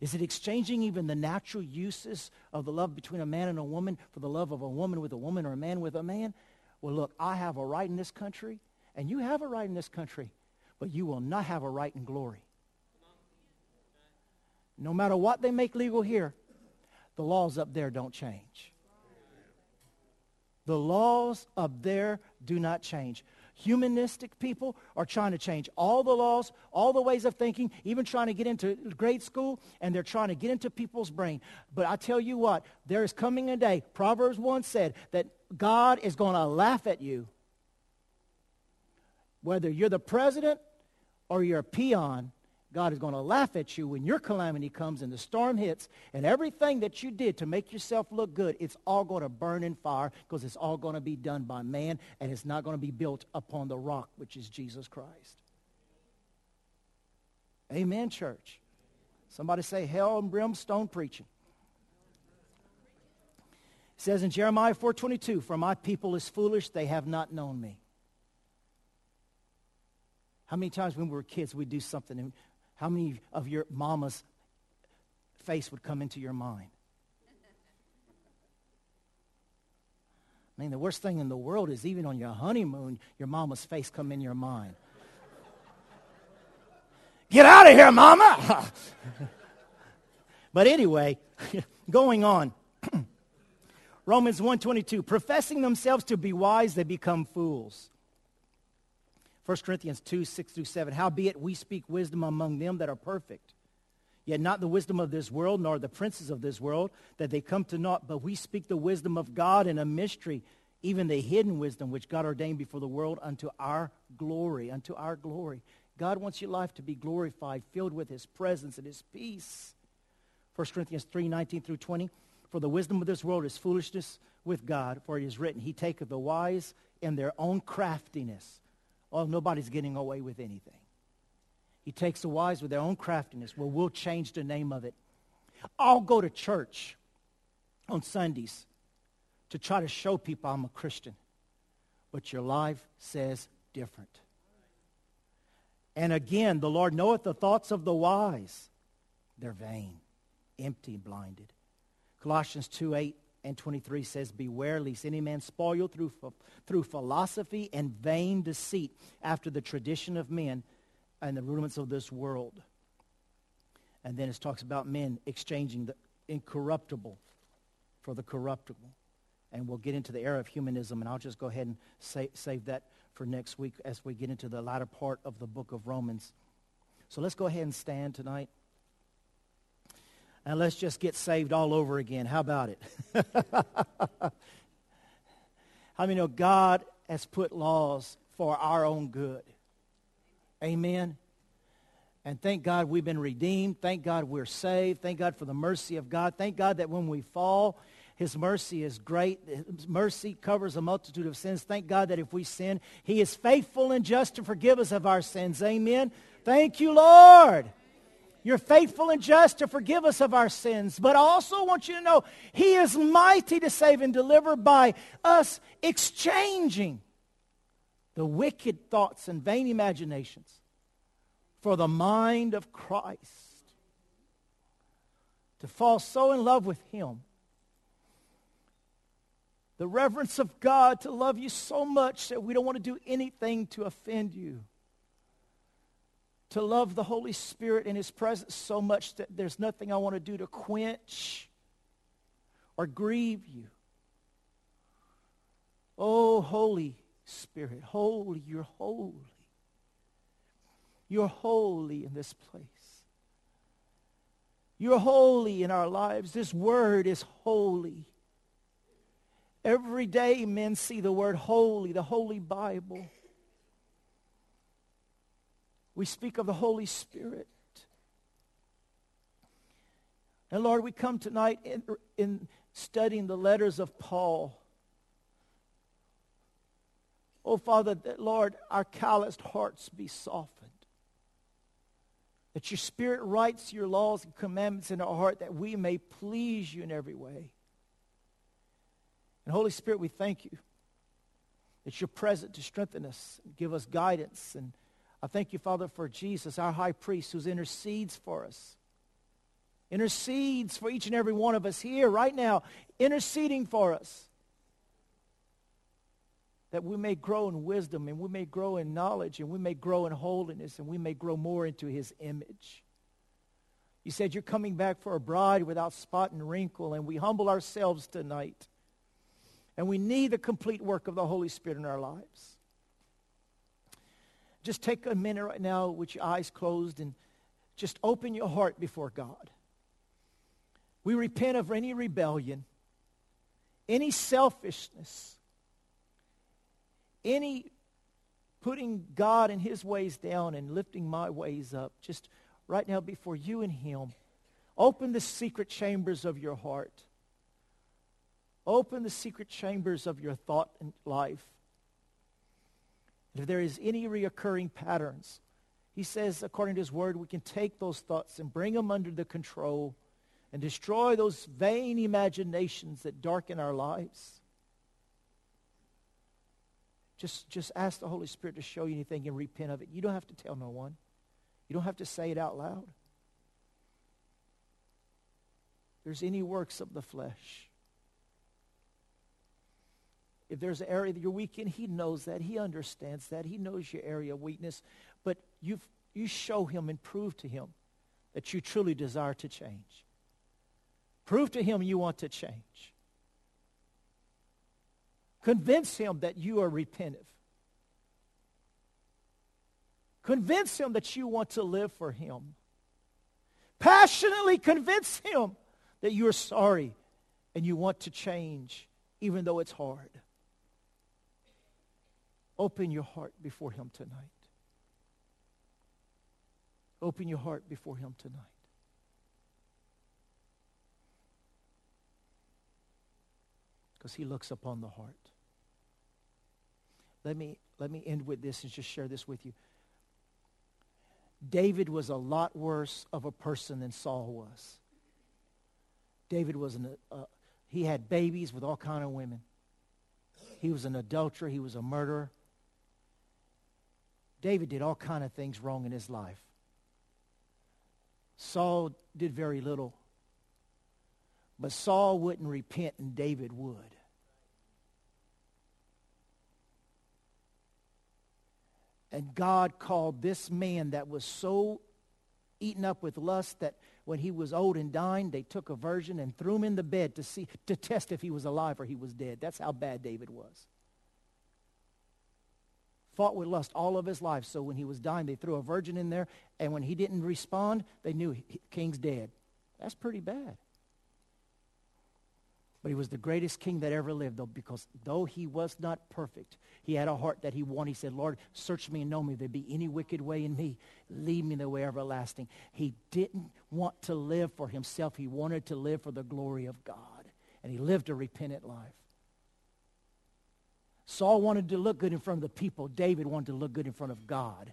Is it exchanging even the natural uses of the love between a man and a woman for the love of a woman with a woman or a man with a man? Well, look, I have a right in this country, and you have a right in this country, but you will not have a right in glory. No matter what they make legal here, the laws up there don't change. The laws up there do not change. Humanistic people are trying to change all the laws, all the ways of thinking, even trying to get into grade school, and they're trying to get into people's brain. But I tell you what, there is coming a day, Proverbs 1 said, that God is going to laugh at you. Whether you're the president or you're a peon, God is going to laugh at you when your calamity comes and the storm hits and everything that you did to make yourself look good, it's all going to burn in fire because it's all going to be done by man and it's not going to be built upon the rock, which is Jesus Christ. Amen, church. Somebody say hell and brimstone preaching. It says in Jeremiah 4.22, For my people is foolish, they have not known me. How many times when we were kids, we'd do something and how many of your mama's face would come into your mind? I mean, the worst thing in the world is even on your honeymoon, your mama's face come in your mind. Get out of here, mama! [LAUGHS] but anyway, [LAUGHS] going on. [CLEARS THROAT] Romans 1.22, professing themselves to be wise, they become fools. 1 Corinthians 2, 6 through 7. Howbeit we speak wisdom among them that are perfect. Yet not the wisdom of this world, nor the princes of this world, that they come to naught, but we speak the wisdom of God in a mystery, even the hidden wisdom which God ordained before the world unto our glory, unto our glory. God wants your life to be glorified, filled with his presence and his peace. 1 Corinthians 3, 19 through 20. For the wisdom of this world is foolishness with God, for it is written, He taketh the wise in their own craftiness oh, nobody's getting away with anything. He takes the wise with their own craftiness. Well, we'll change the name of it. I'll go to church on Sundays to try to show people I'm a Christian. But your life says different. And again, the Lord knoweth the thoughts of the wise. They're vain, empty, blinded. Colossians 2 8 and 23 says, Beware lest any man spoil you through, through philosophy and vain deceit after the tradition of men and the rudiments of this world. And then it talks about men exchanging the incorruptible for the corruptible. And we'll get into the era of humanism, and I'll just go ahead and say, save that for next week as we get into the latter part of the book of Romans. So let's go ahead and stand tonight and let's just get saved all over again. How about it? [LAUGHS] How many know God has put laws for our own good? Amen. And thank God we've been redeemed. Thank God we're saved. Thank God for the mercy of God. Thank God that when we fall, His mercy is great. His mercy covers a multitude of sins. Thank God that if we sin, He is faithful and just to forgive us of our sins. Amen. Thank you, Lord. You're faithful and just to forgive us of our sins. But I also want you to know He is mighty to save and deliver by us exchanging the wicked thoughts and vain imaginations for the mind of Christ. To fall so in love with Him. The reverence of God to love you so much that we don't want to do anything to offend you to love the Holy Spirit in His presence so much that there's nothing I want to do to quench or grieve you. Oh, Holy Spirit, holy, you're holy. You're holy in this place. You're holy in our lives. This word is holy. Every day men see the word holy, the Holy Bible. We speak of the Holy Spirit. And Lord, we come tonight in, in studying the letters of Paul. Oh, Father, that, Lord, our calloused hearts be softened. That your Spirit writes your laws and commandments in our heart that we may please you in every way. And Holy Spirit, we thank you that you're present to strengthen us, give us guidance, and I thank you, Father, for Jesus, our high priest, who intercedes for us. Intercedes for each and every one of us here right now, interceding for us. That we may grow in wisdom and we may grow in knowledge and we may grow in holiness and we may grow more into his image. You said you're coming back for a bride without spot and wrinkle, and we humble ourselves tonight. And we need the complete work of the Holy Spirit in our lives. Just take a minute right now with your eyes closed and just open your heart before God. We repent of any rebellion, any selfishness, any putting God and his ways down and lifting my ways up. Just right now before you and him. Open the secret chambers of your heart. Open the secret chambers of your thought and life if there is any reoccurring patterns, he says, according to his word, we can take those thoughts and bring them under the control and destroy those vain imaginations that darken our lives. Just, just ask the Holy Spirit to show you anything and repent of it. You don't have to tell no one. You don't have to say it out loud. There's any works of the flesh, if there's an area that you're weak in, he knows that. He understands that. He knows your area of weakness. But you you show him and prove to him that you truly desire to change. Prove to him you want to change. Convince him that you are repentant. Convince him that you want to live for him. Passionately convince him that you are sorry and you want to change, even though it's hard. Open your heart before him tonight. Open your heart before him tonight. Because he looks upon the heart. Let me, let me end with this and just share this with you. David was a lot worse of a person than Saul was. David was an, uh, he had babies with all kind of women. He was an adulterer. He was a murderer. David did all kind of things wrong in his life. Saul did very little. But Saul wouldn't repent and David would. And God called this man that was so eaten up with lust that when he was old and dying, they took a virgin and threw him in the bed to see to test if he was alive or he was dead. That's how bad David was fought with lust all of his life. So when he was dying, they threw a virgin in there, and when he didn't respond, they knew king's dead. That's pretty bad. But he was the greatest king that ever lived, though, because though he was not perfect, he had a heart that he wanted. He said, Lord, search me and know me. If there be any wicked way in me, lead me in the way everlasting. He didn't want to live for himself. He wanted to live for the glory of God. and he lived a repentant life. Saul wanted to look good in front of the people. David wanted to look good in front of God.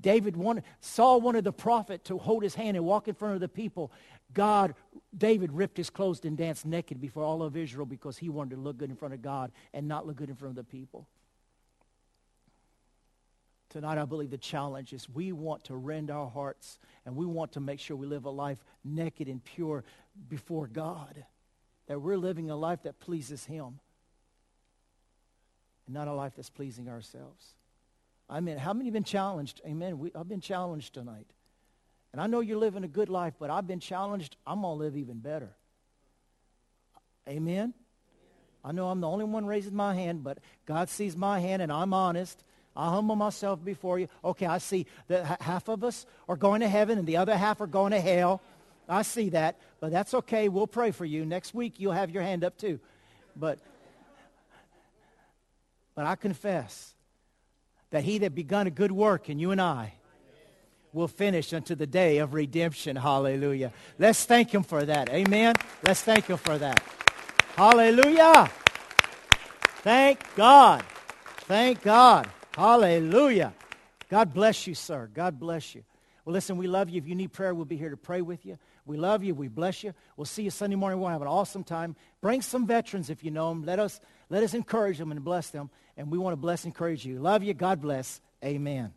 David wanted, Saul wanted the prophet to hold his hand and walk in front of the people. God, David ripped his clothes and danced naked before all of Israel because he wanted to look good in front of God and not look good in front of the people. Tonight, I believe the challenge is we want to rend our hearts and we want to make sure we live a life naked and pure before God. That we're living a life that pleases him not a life that's pleasing ourselves. I mean, how many have been challenged? Amen. We, I've been challenged tonight. And I know you're living a good life, but I've been challenged. I'm going to live even better. Amen. I know I'm the only one raising my hand, but God sees my hand and I'm honest. I humble myself before you. Okay, I see that half of us are going to heaven and the other half are going to hell. I see that, but that's okay. We'll pray for you. Next week you'll have your hand up too. But but I confess that he that begun a good work in you and I will finish unto the day of redemption. Hallelujah. Let's thank him for that. Amen. Let's thank him for that. Hallelujah. Thank God. Thank God. Hallelujah. God bless you, sir. God bless you. Well, listen, we love you. If you need prayer, we'll be here to pray with you. We love you. We bless you. We'll see you Sunday morning. We'll have an awesome time. Bring some veterans if you know them. Let us, let us encourage them and bless them. And we want to bless and encourage you. Love you. God bless. Amen.